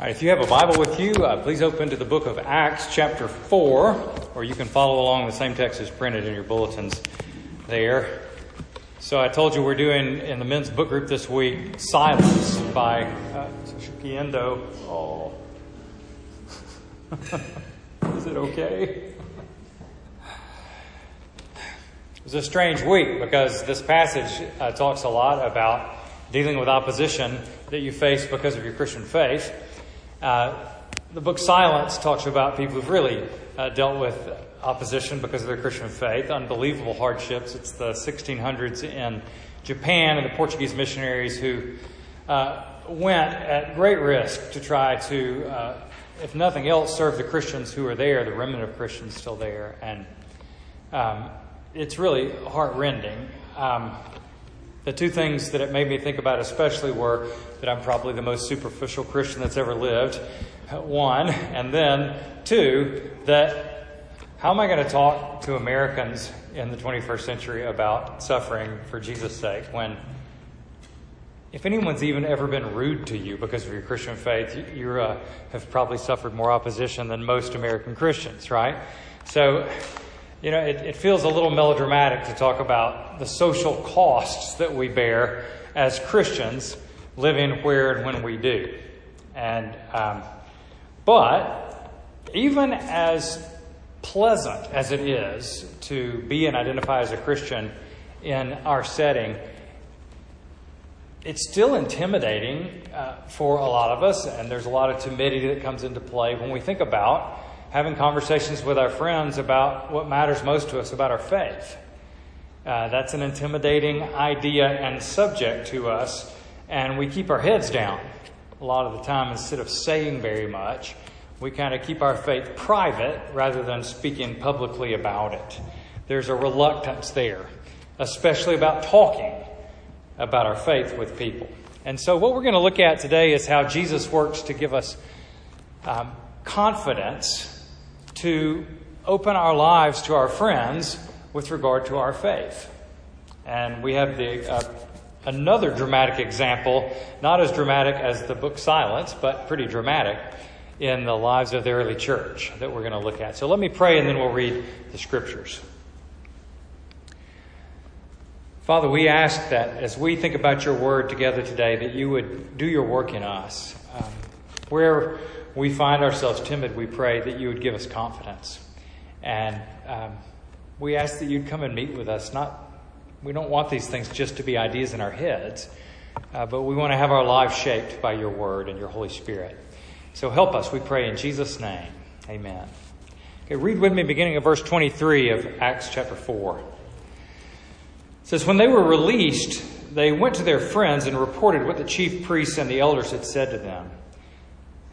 If you have a Bible with you, uh, please open to the book of Acts, chapter 4, or you can follow along. The same text is printed in your bulletins there. So I told you we're doing in the men's book group this week Silence by uh, Shuki Endo. Oh. is it okay? It was a strange week because this passage uh, talks a lot about dealing with opposition that you face because of your Christian faith. Uh, the book Silence talks about people who've really uh, dealt with opposition because of their Christian faith, unbelievable hardships. It's the 1600s in Japan and the Portuguese missionaries who uh, went at great risk to try to, uh, if nothing else, serve the Christians who are there, the remnant of Christians still there. And um, it's really heartrending. Um, the two things that it made me think about especially were that I'm probably the most superficial Christian that's ever lived, one, and then two, that how am I going to talk to Americans in the 21st century about suffering for Jesus' sake when if anyone's even ever been rude to you because of your Christian faith, you uh, have probably suffered more opposition than most American Christians, right? So you know, it, it, feels a little melodramatic to talk about the social costs that we bear as Christians living where and when we do. And, um, but even as pleasant as it is to be and identify as a Christian in our setting, it's still intimidating uh, for a lot of us, and there's a lot of timidity that comes into play when we think about having conversations with our friends about what matters most to us about our faith. Uh, that's an intimidating idea and subject to us, and we keep our heads down a lot of the time instead of saying very much. We kind of keep our faith private rather than speaking publicly about it. There's a reluctance there, especially about talking about our faith with people. And so, what we're going to look at today is how Jesus works to give us um, confidence to open our lives to our friends with regard to our faith. And we have the, uh, another dramatic example, not as dramatic as the book Silence, but pretty dramatic in the lives of the early church that we're going to look at. So let me pray and then we'll read the scriptures. Father, we ask that as we think about your word together today, that you would do your work in us. Um, where we find ourselves timid, we pray that you would give us confidence. And um, we ask that you'd come and meet with us. Not, we don't want these things just to be ideas in our heads, uh, but we want to have our lives shaped by your word and your Holy Spirit. So help us, we pray in Jesus' name. Amen. Okay, read with me beginning of verse 23 of Acts chapter 4. It says, When they were released, they went to their friends and reported what the chief priests and the elders had said to them.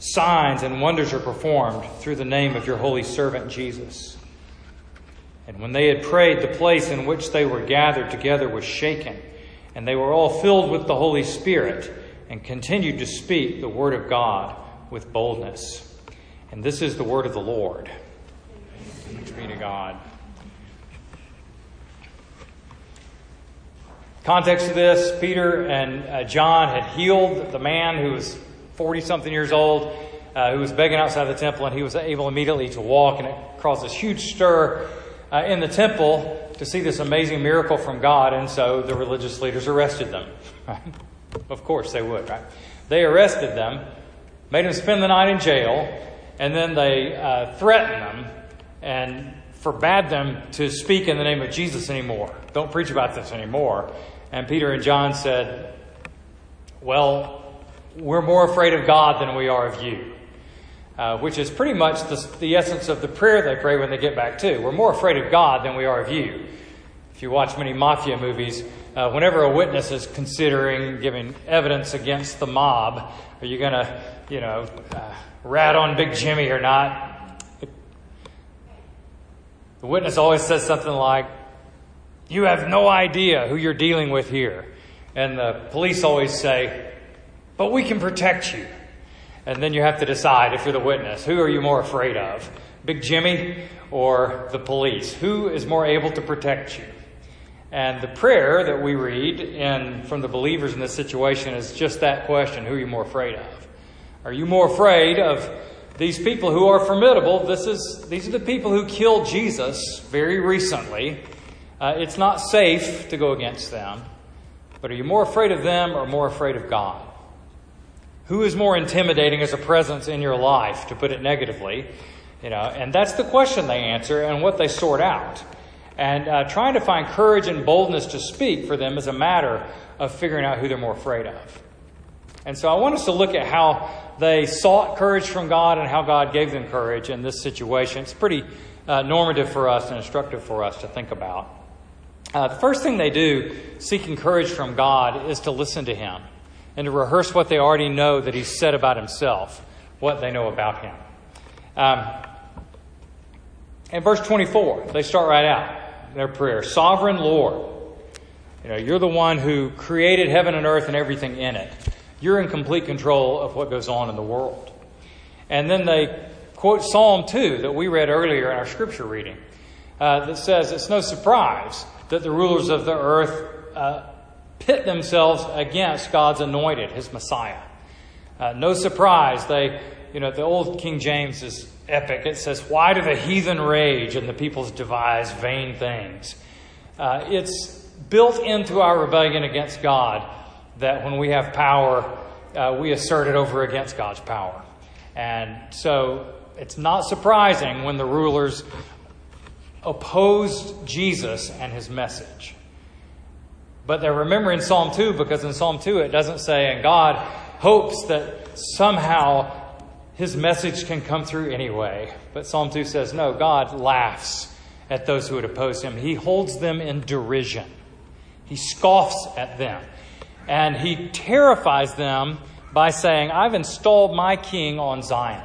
signs and wonders are performed through the name of your holy servant Jesus. And when they had prayed, the place in which they were gathered together was shaken, and they were all filled with the Holy Spirit and continued to speak the word of God with boldness. And this is the word of the Lord. Thanks be to God. Context of this Peter and uh, John had healed the man who was 40 something years old uh, who was begging outside the temple, and he was able immediately to walk, and it caused this huge stir uh, in the temple to see this amazing miracle from God, and so the religious leaders arrested them. of course they would, right? They arrested them, made them spend the night in jail, and then they uh, threatened them and forbade them to speak in the name of Jesus anymore. Don't preach about this anymore. And Peter and John said, Well, we're more afraid of God than we are of you. Uh, which is pretty much the, the essence of the prayer they pray when they get back to. We're more afraid of God than we are of you. If you watch many mafia movies, uh, whenever a witness is considering giving evidence against the mob, are you going to, you know, uh, rat on Big Jimmy or not? The witness always says something like, You have no idea who you're dealing with here. And the police always say, But we can protect you. And then you have to decide if you're the witness, who are you more afraid of? Big Jimmy or the police? Who is more able to protect you? And the prayer that we read in, from the believers in this situation is just that question who are you more afraid of? Are you more afraid of these people who are formidable? This is, these are the people who killed Jesus very recently. Uh, it's not safe to go against them. But are you more afraid of them or more afraid of God? Who is more intimidating as a presence in your life, to put it negatively? You know, and that's the question they answer and what they sort out. And uh, trying to find courage and boldness to speak for them is a matter of figuring out who they're more afraid of. And so I want us to look at how they sought courage from God and how God gave them courage in this situation. It's pretty uh, normative for us and instructive for us to think about. Uh, the first thing they do, seeking courage from God, is to listen to Him and to rehearse what they already know that he said about Himself, what they know about Him. Um, in verse 24, they start right out their prayer Sovereign Lord, you know, you're the one who created heaven and earth and everything in it. You're in complete control of what goes on in the world. And then they quote Psalm 2 that we read earlier in our scripture reading uh, that says, It's no surprise that the rulers of the earth uh, pit themselves against God's anointed, his Messiah. Uh, no surprise, they, you know, the old King James is epic. It says, Why do the heathen rage and the peoples devise vain things? Uh, it's built into our rebellion against God that when we have power, uh, we assert it over against God's power. And so it's not surprising when the rulers opposed Jesus and his message. But they're remembering Psalm 2 because in Psalm 2 it doesn't say, and God hopes that somehow his message can come through anyway. But Psalm 2 says, no, God laughs at those who would oppose him. He holds them in derision, he scoffs at them. And he terrifies them by saying, I've installed my king on Zion.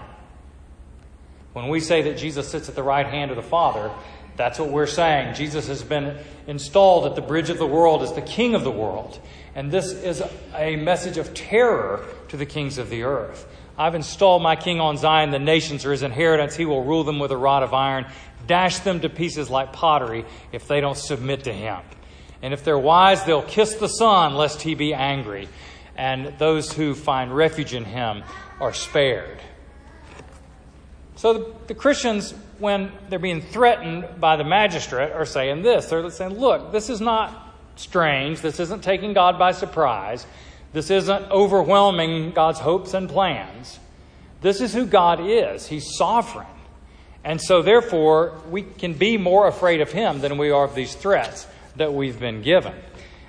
When we say that Jesus sits at the right hand of the Father, that's what we're saying. Jesus has been installed at the bridge of the world as the king of the world. And this is a message of terror to the kings of the earth. I've installed my king on Zion. The nations are his inheritance. He will rule them with a rod of iron, dash them to pieces like pottery if they don't submit to him. And if they're wise, they'll kiss the Son, lest he be angry. And those who find refuge in him are spared. So the, the, Christians, when they're being threatened by the magistrate, are saying this. They're saying, look, this is not strange. This isn't taking God by surprise. This isn't overwhelming God's hopes and plans. This is who God is. He's sovereign. And so, therefore, we can be more afraid of Him than we are of these threats that we've been given.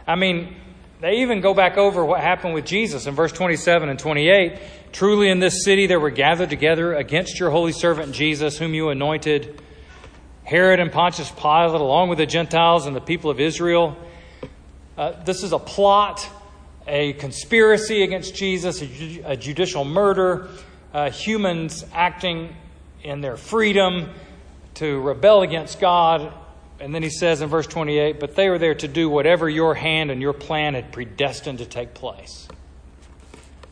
I mean, they even go back over what happened with Jesus in verse 27 and 28. Truly, in this city there were gathered together against your holy servant Jesus, whom you anointed, Herod and Pontius Pilate, along with the Gentiles and the people of Israel. Uh, this is a plot, a conspiracy against Jesus, a, a judicial murder, uh, humans acting in their freedom to rebel against God. And then he says in verse 28 But they were there to do whatever your hand and your plan had predestined to take place.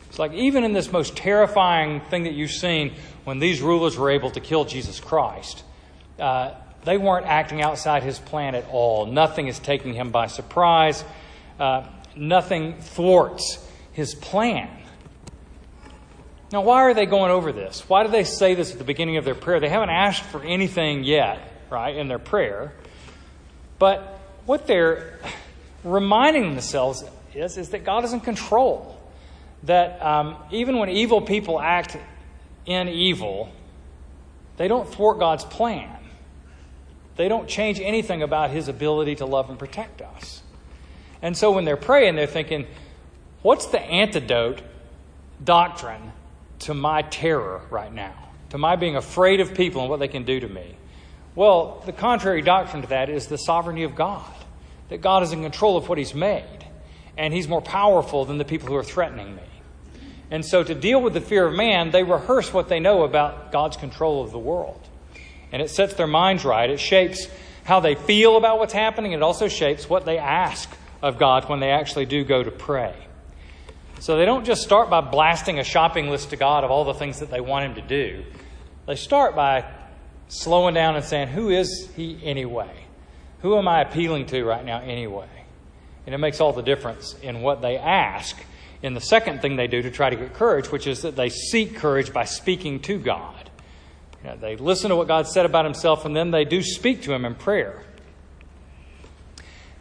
It's like even in this most terrifying thing that you've seen, when these rulers were able to kill Jesus Christ, uh, they weren't acting outside his plan at all. Nothing is taking him by surprise. Uh, nothing thwarts his plan. Now, why are they going over this? Why do they say this at the beginning of their prayer? They haven't asked for anything yet, right, in their prayer. But what they're reminding themselves is, is that God is in control that um, even when evil people act in evil, they don't thwart God's plan. They don't change anything about His ability to love and protect us. And so when they're praying, they're thinking, what's the antidote doctrine to my terror right now, to my being afraid of people and what they can do to me? Well, the contrary doctrine to that is the sovereignty of God, that God is in control of what He's made, and He's more powerful than the people who are threatening me. And so, to deal with the fear of man, they rehearse what they know about God's control of the world. And it sets their minds right. It shapes how they feel about what's happening. It also shapes what they ask of God when they actually do go to pray. So they don't just start by blasting a shopping list to God of all the things that they want Him to do. They start by slowing down and saying, Who is He anyway? Who am I appealing to right now anyway? And it makes all the difference in what they ask in the second thing they do to try to get courage, which is that they seek courage by speaking to God. You know, they listen to what God said about Himself, and then they do speak to Him in prayer.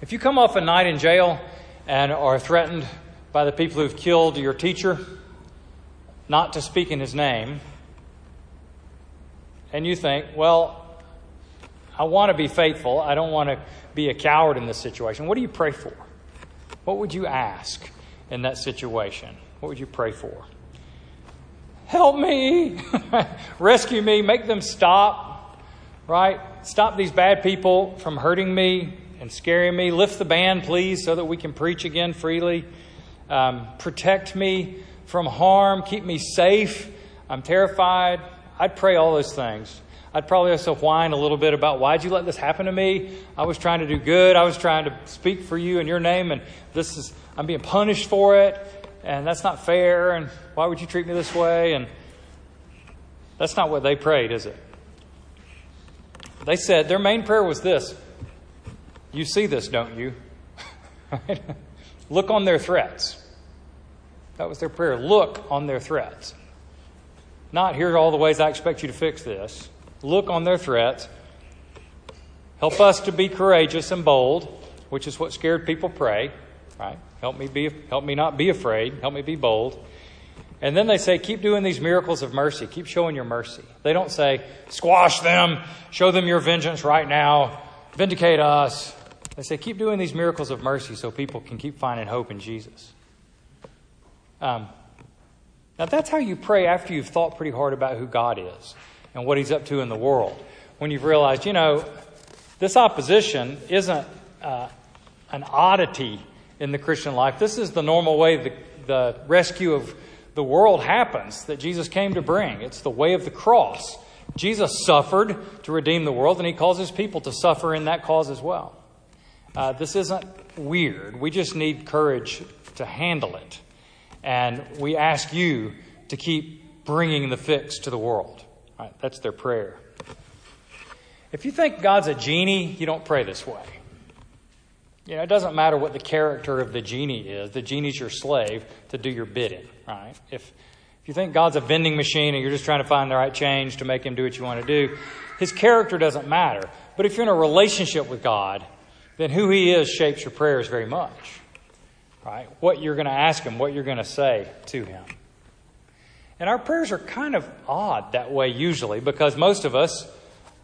If you come off a night in jail and are threatened by the people who've killed your teacher, not to speak in his name, and you think, well, I want to be faithful, I don't want to be a coward in this situation, what do you pray for? What would you ask? in that situation? What would you pray for? Help me, rescue me, make them stop, right? Stop these bad people from hurting me and scaring me. Lift the ban, please, so that we can preach again freely. Um, protect me from harm, keep me safe. I'm terrified. I'd pray all those things. I'd probably also whine a little bit about why'd you let this happen to me? I was trying to do good. I was trying to speak for you in your name, and this is I'm being punished for it, and that's not fair, and why would you treat me this way? And that's not what they prayed, is it? They said their main prayer was this You see this, don't you? Look on their threats. That was their prayer. Look on their threats. Not here are all the ways I expect you to fix this. Look on their threats. Help us to be courageous and bold, which is what scared people pray, right? Help me be help me not be afraid. Help me be bold. And then they say, keep doing these miracles of mercy. Keep showing your mercy. They don't say, squash them, show them your vengeance right now, vindicate us. They say, keep doing these miracles of mercy so people can keep finding hope in Jesus. Um, now, that's how you pray after you've thought pretty hard about who God is and what He's up to in the world. When you've realized, you know, this opposition isn't uh, an oddity in the Christian life. This is the normal way the, the rescue of the world happens that Jesus came to bring. It's the way of the cross. Jesus suffered to redeem the world, and he calls his people to suffer in that cause as well. Uh, this isn't weird. We just need courage to handle it. And we ask you to keep bringing the fix to the world. Right, that's their prayer. If you think God's a genie, you don't pray this way. You know, it doesn't matter what the character of the genie is. The genie's your slave to do your bidding, right? If, if you think God's a vending machine and you're just trying to find the right change to make him do what you want to do, his character doesn't matter. But if you're in a relationship with God, then who he is shapes your prayers very much, right? What you're going to ask him, what you're going to say to him. And our prayers are kind of odd that way usually because most of us,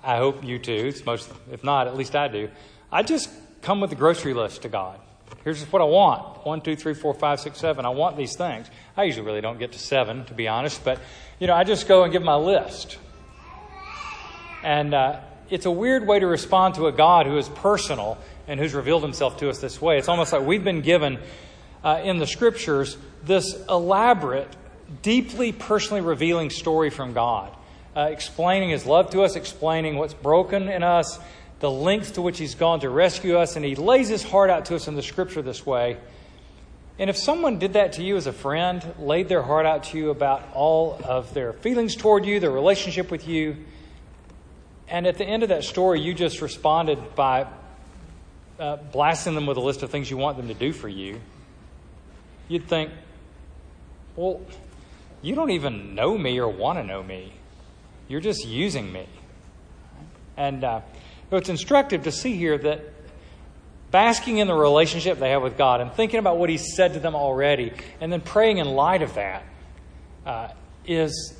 I hope you too, most, if not, at least I do, I just come with a grocery list to God. Here's what I want one, two, three, four, five, six, seven. I want these things. I usually really don't get to seven, to be honest, but you know, I just go and give my list. And uh, it's a weird way to respond to a God who is personal and who's revealed himself to us this way. It's almost like we've been given uh, in the scriptures this elaborate, deeply personally revealing story from God, uh, explaining his love to us, explaining what's broken in us, the lengths to which He's gone to rescue us, and He lays His heart out to us in the Scripture this way. And if someone did that to you as a friend, laid their heart out to you about all of their feelings toward you, their relationship with you, and at the end of that story, you just responded by uh, blasting them with a list of things you want them to do for you, you'd think, well, you don't even know me or want to know me. You're just using me. And uh, it's instructive to see here that basking in the relationship they have with God and thinking about what He's said to them already, and then praying in light of that, uh, is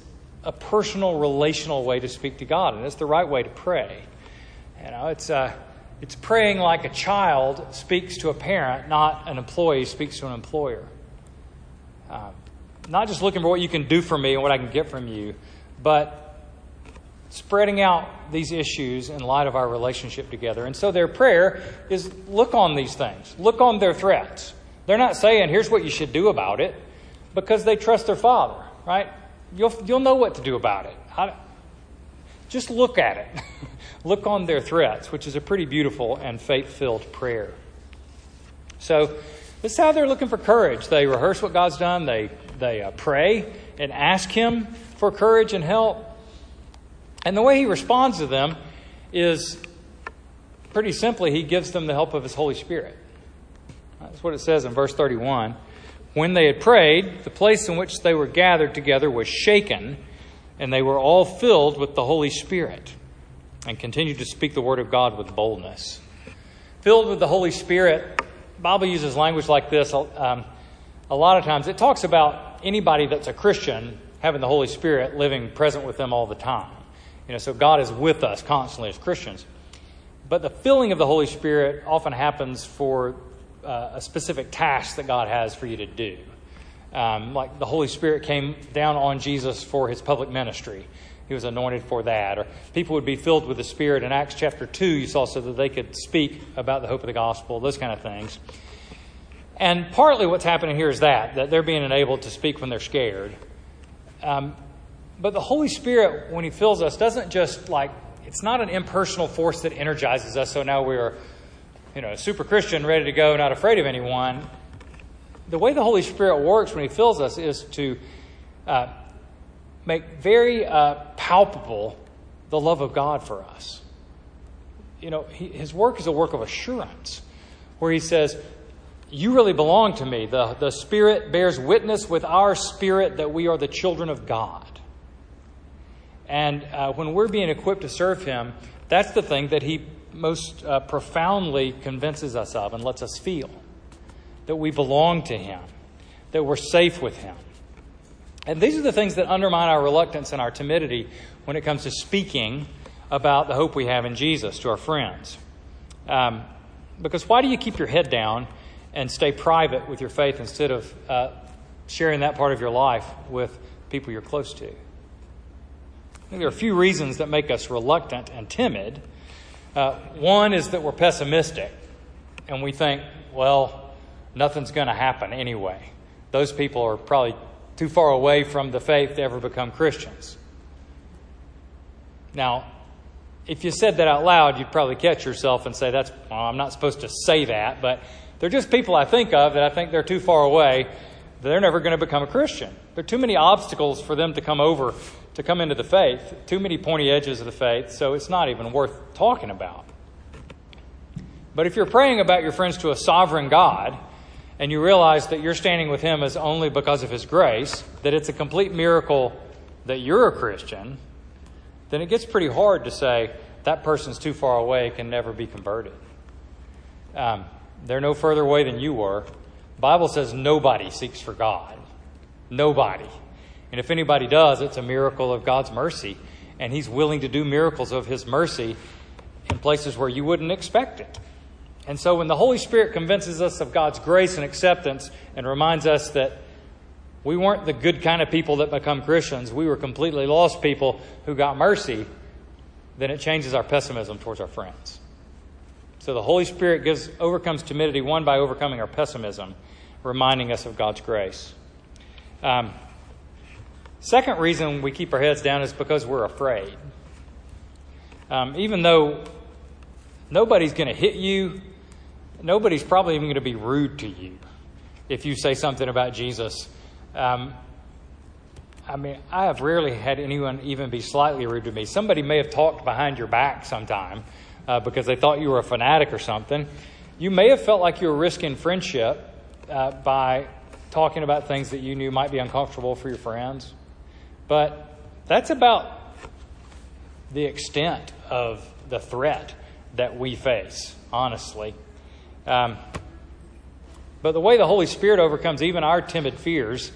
a personal, relational way to speak to God, and it's the right way to pray. You know, it's, uh, it's praying like a child speaks to a parent, not an employee speaks to an employer. Um, not just looking for what you can do for me and what I can get from you, but spreading out these issues in light of our relationship together. And so their prayer is look on these things, look on their threats. They're not saying, here's what you should do about it, because they trust their father, right? You'll, you'll know what to do about it. I, just look at it. look on their threats, which is a pretty beautiful and faith filled prayer. So, this is how they're looking for courage. They rehearse what God's done, they, they uh, pray and ask Him for courage and help. And the way He responds to them is pretty simply, He gives them the help of His Holy Spirit. That's what it says in verse 31. When they had prayed, the place in which they were gathered together was shaken, and they were all filled with the Holy Spirit and continued to speak the word of God with boldness. Filled with the Holy Spirit, Bible uses language like this um, a lot of times. It talks about anybody that's a Christian having the Holy Spirit living present with them all the time. You know, so God is with us constantly as Christians. But the filling of the Holy Spirit often happens for uh, a specific task that God has for you to do. Um, like the Holy Spirit came down on Jesus for his public ministry. He was anointed for that. Or people would be filled with the Spirit. In Acts chapter 2, you saw so that they could speak about the hope of the gospel, those kind of things. And partly what's happening here is that, that they're being enabled to speak when they're scared. Um, but the Holy Spirit, when He fills us, doesn't just like, it's not an impersonal force that energizes us, so now we're you know, super Christian, ready to go, not afraid of anyone. The way the Holy Spirit works when He fills us is to uh, make very uh, palpable the love of God for us. You know, he, His work is a work of assurance, where He says, You really belong to me. The, the Spirit bears witness with our spirit that we are the children of God. And uh, when we're being equipped to serve Him, that's the thing that He most uh, profoundly convinces us of and lets us feel that we belong to Him, that we're safe with Him. And these are the things that undermine our reluctance and our timidity when it comes to speaking about the hope we have in Jesus to our friends. Um, because why do you keep your head down and stay private with your faith instead of uh, sharing that part of your life with people you're close to? There are a few reasons that make us reluctant and timid. Uh, one is that we're pessimistic and we think, well, nothing's going to happen anyway. Those people are probably too far away from the faith to ever become Christians. Now, if you said that out loud, you'd probably catch yourself and say, that's, well, I'm not supposed to say that, but they're just people I think of that I think they're too far away. They're never going to become a Christian. There are too many obstacles for them to come over to come into the faith, too many pointy edges of the faith, so it's not even worth talking about. But if you're praying about your friends to a sovereign God, and you realize that you're standing with Him as only because of His grace, that it's a complete miracle that you're a Christian, then it gets pretty hard to say that person's too far away, can never be converted. Um, they're no further away than you were. The Bible says nobody seeks for God. Nobody. And if anybody does, it's a miracle of God's mercy. And He's willing to do miracles of His mercy in places where you wouldn't expect it. And so when the Holy Spirit convinces us of God's grace and acceptance and reminds us that we weren't the good kind of people that become Christians, we were completely lost people who got mercy, then it changes our pessimism towards our friends. So the Holy Spirit gives overcomes timidity one by overcoming our pessimism, reminding us of God's grace. Um, Second reason we keep our heads down is because we're afraid. Um, even though nobody's going to hit you, nobody's probably even going to be rude to you if you say something about Jesus. Um, I mean, I have rarely had anyone even be slightly rude to me. Somebody may have talked behind your back sometime uh, because they thought you were a fanatic or something. You may have felt like you were risking friendship uh, by talking about things that you knew might be uncomfortable for your friends. But that's about the extent of the threat that we face, honestly. Um, but the way the Holy Spirit overcomes even our timid fears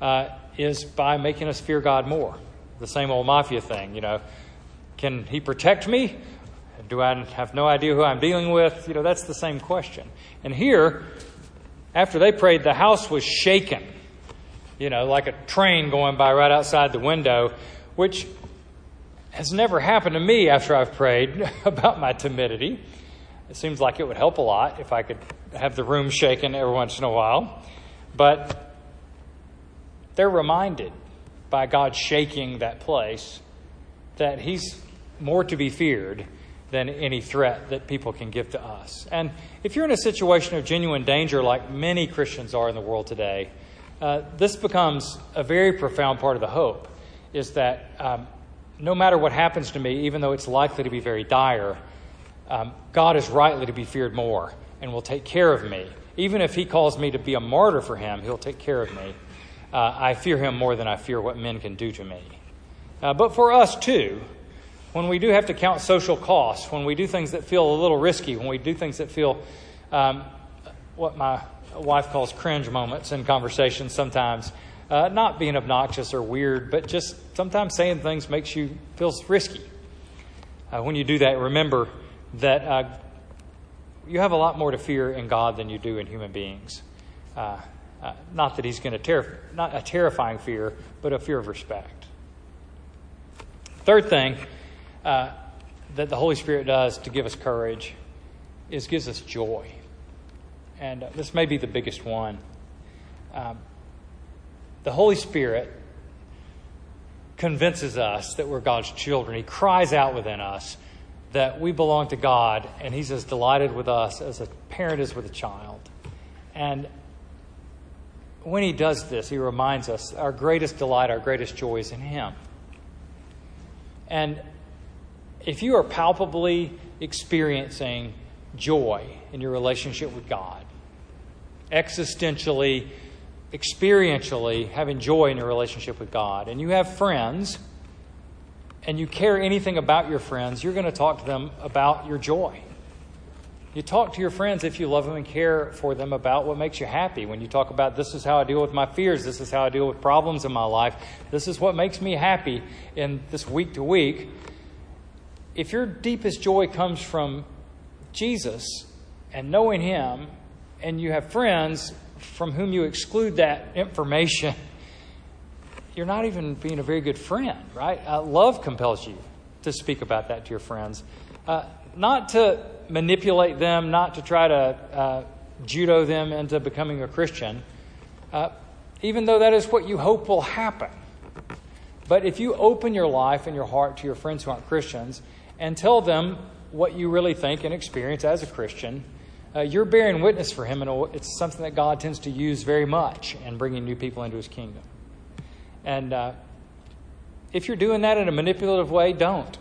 uh, is by making us fear God more. The same old mafia thing, you know. Can He protect me? do I have no idea who I'm dealing with? You know, that's the same question. And here, after they prayed, the house was shaken, you know, like a train going by right outside the window, which has never happened to me after I've prayed about my timidity. It seems like it would help a lot if I could have the room shaken every once in a while. But they're reminded by God shaking that place that He's more to be feared than any threat that people can give to us. And if you're in a situation of genuine danger, like many Christians are in the world today, uh, this becomes a very profound part of the hope is that um, no matter what happens to me, even though it's likely to be very dire, um, God is rightly to be feared more and will take care of me. Even if He calls me to be a martyr for Him, He'll take care of me. Uh, I fear Him more than I fear what men can do to me. Uh, but for us too, when we do have to count social costs, when we do things that feel a little risky, when we do things that feel um, what my wife calls cringe moments in conversations sometimes, uh, not being obnoxious or weird, but just sometimes saying things makes you feel risky. Uh, when you do that, remember that uh, you have a lot more to fear in God than you do in human beings. Uh, uh, not that He's going to ter- not a terrifying fear, but a fear of respect. Third thing uh, that the Holy Spirit does to give us courage is gives us joy, and this may be the biggest one. Um, the Holy Spirit convinces us that we're God's children. He cries out within us that we belong to God, and He's as delighted with us as a parent is with a child. And when He does this, He reminds us our greatest delight, our greatest joy is in Him. And if you are palpably experiencing joy in your relationship with God, existentially, experientially having joy in your relationship with God, and you have friends, and you care anything about your friends, you're going to talk to them about your joy. You talk to your friends if you love them and care for them about what makes you happy. When you talk about this is how I deal with my fears, this is how I deal with problems in my life, this is what makes me happy in this week to week. If your deepest joy comes from Jesus and knowing Him, and you have friends from whom you exclude that information, you're not even being a very good friend, right? Uh, love compels you to speak about that to your friends. Uh, not to manipulate them, not to try to uh, judo them into becoming a Christian, uh, even though that is what you hope will happen. But if you open your life and your heart to your friends who aren't Christians and tell them what you really think and experience as a Christian, uh, you're bearing witness for him, and it's something that God tends to use very much in bringing new people into his kingdom. And uh, if you're doing that in a manipulative way, don't.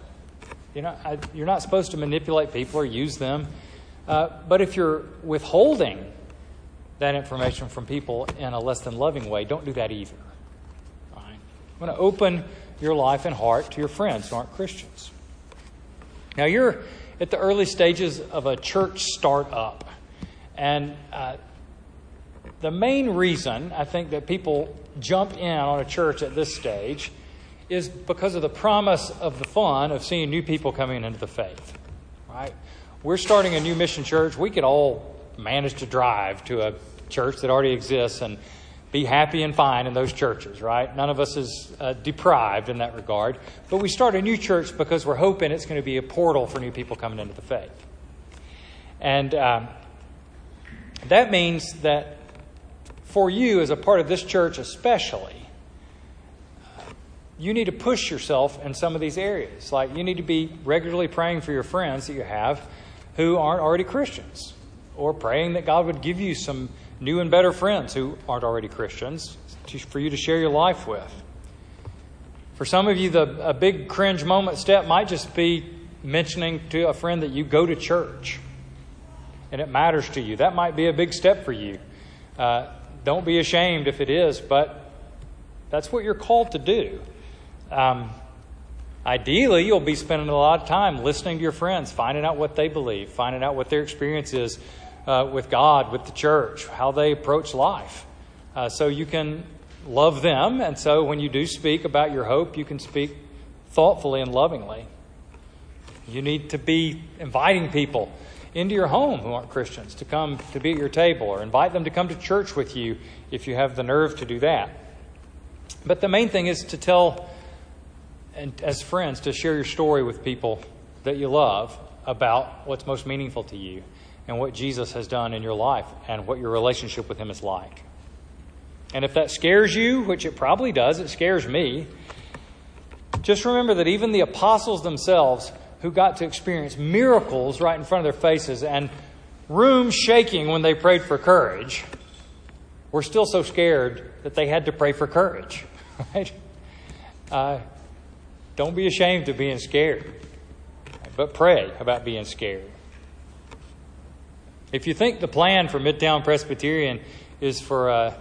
You know, I, you're not supposed to manipulate people or use them. Uh, but if you're withholding that information from people in a less than loving way, don't do that either. Right? You want to open your life and heart to your friends who aren't Christians. Now, you're at the early stages of a church startup. And uh, the main reason I think that people jump in on a church at this stage is because of the promise of the fun of seeing new people coming into the faith. Right? We're starting a new mission church. We could all manage to drive to a church that already exists and be happy and fine in those churches, right? None of us is uh, deprived in that regard. But we start a new church because we're hoping it's going to be a portal for new people coming into the faith. And um, that means that for you, as a part of this church especially, you need to push yourself in some of these areas. Like you need to be regularly praying for your friends that you have who aren't already Christians, or praying that God would give you some new and better friends who aren't already Christians to, for you to share your life with. For some of you, the, a big cringe moment step might just be mentioning to a friend that you go to church and it matters to you. That might be a big step for you. Uh, don't be ashamed if it is, but that's what you're called to do. Um, ideally, you'll be spending a lot of time listening to your friends, finding out what they believe, finding out what their experience is uh, with God, with the church, how they approach life. Uh, so you can love them, and so when you do speak about your hope, you can speak thoughtfully and lovingly. You need to be inviting people into your home who aren't Christians to come to be at your table or invite them to come to church with you if you have the nerve to do that. But the main thing is to tell, and as friends, to share your story with people that you love about what's most meaningful to you and what Jesus has done in your life and what your relationship with Him is like. And if that scares you, which it probably does, it scares me, just remember that even the apostles themselves who got to experience miracles right in front of their faces and rooms shaking when they prayed for courage were still so scared that they had to pray for courage. Right? Uh, don't be ashamed of being scared, but pray about being scared. If you think the plan for Midtown Presbyterian is for uh,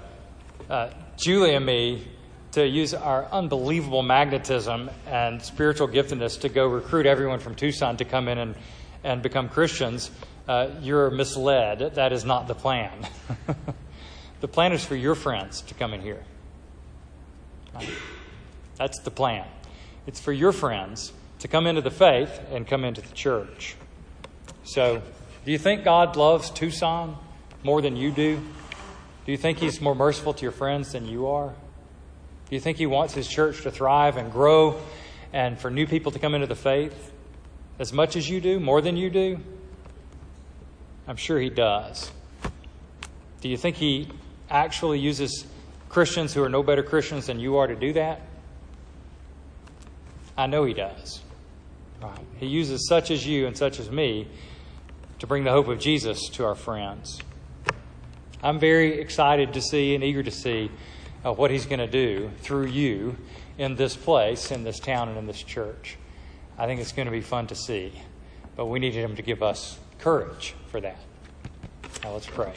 uh, Julie and me to use our unbelievable magnetism and spiritual giftedness to go recruit everyone from Tucson to come in and, and become Christians, uh, you're misled. That is not the plan. the plan is for your friends to come in here. That's the plan. It's for your friends to come into the faith and come into the church. So, do you think God loves Tucson more than you do? Do you think He's more merciful to your friends than you are? Do you think He wants His church to thrive and grow and for new people to come into the faith as much as you do, more than you do? I'm sure He does. Do you think He actually uses Christians who are no better Christians than you are to do that? I know He does. Right. He uses such as you and such as me to bring the hope of Jesus to our friends. I'm very excited to see and eager to see uh, what He's going to do through you in this place, in this town, and in this church. I think it's going to be fun to see. But we need Him to give us courage for that. Now let's pray.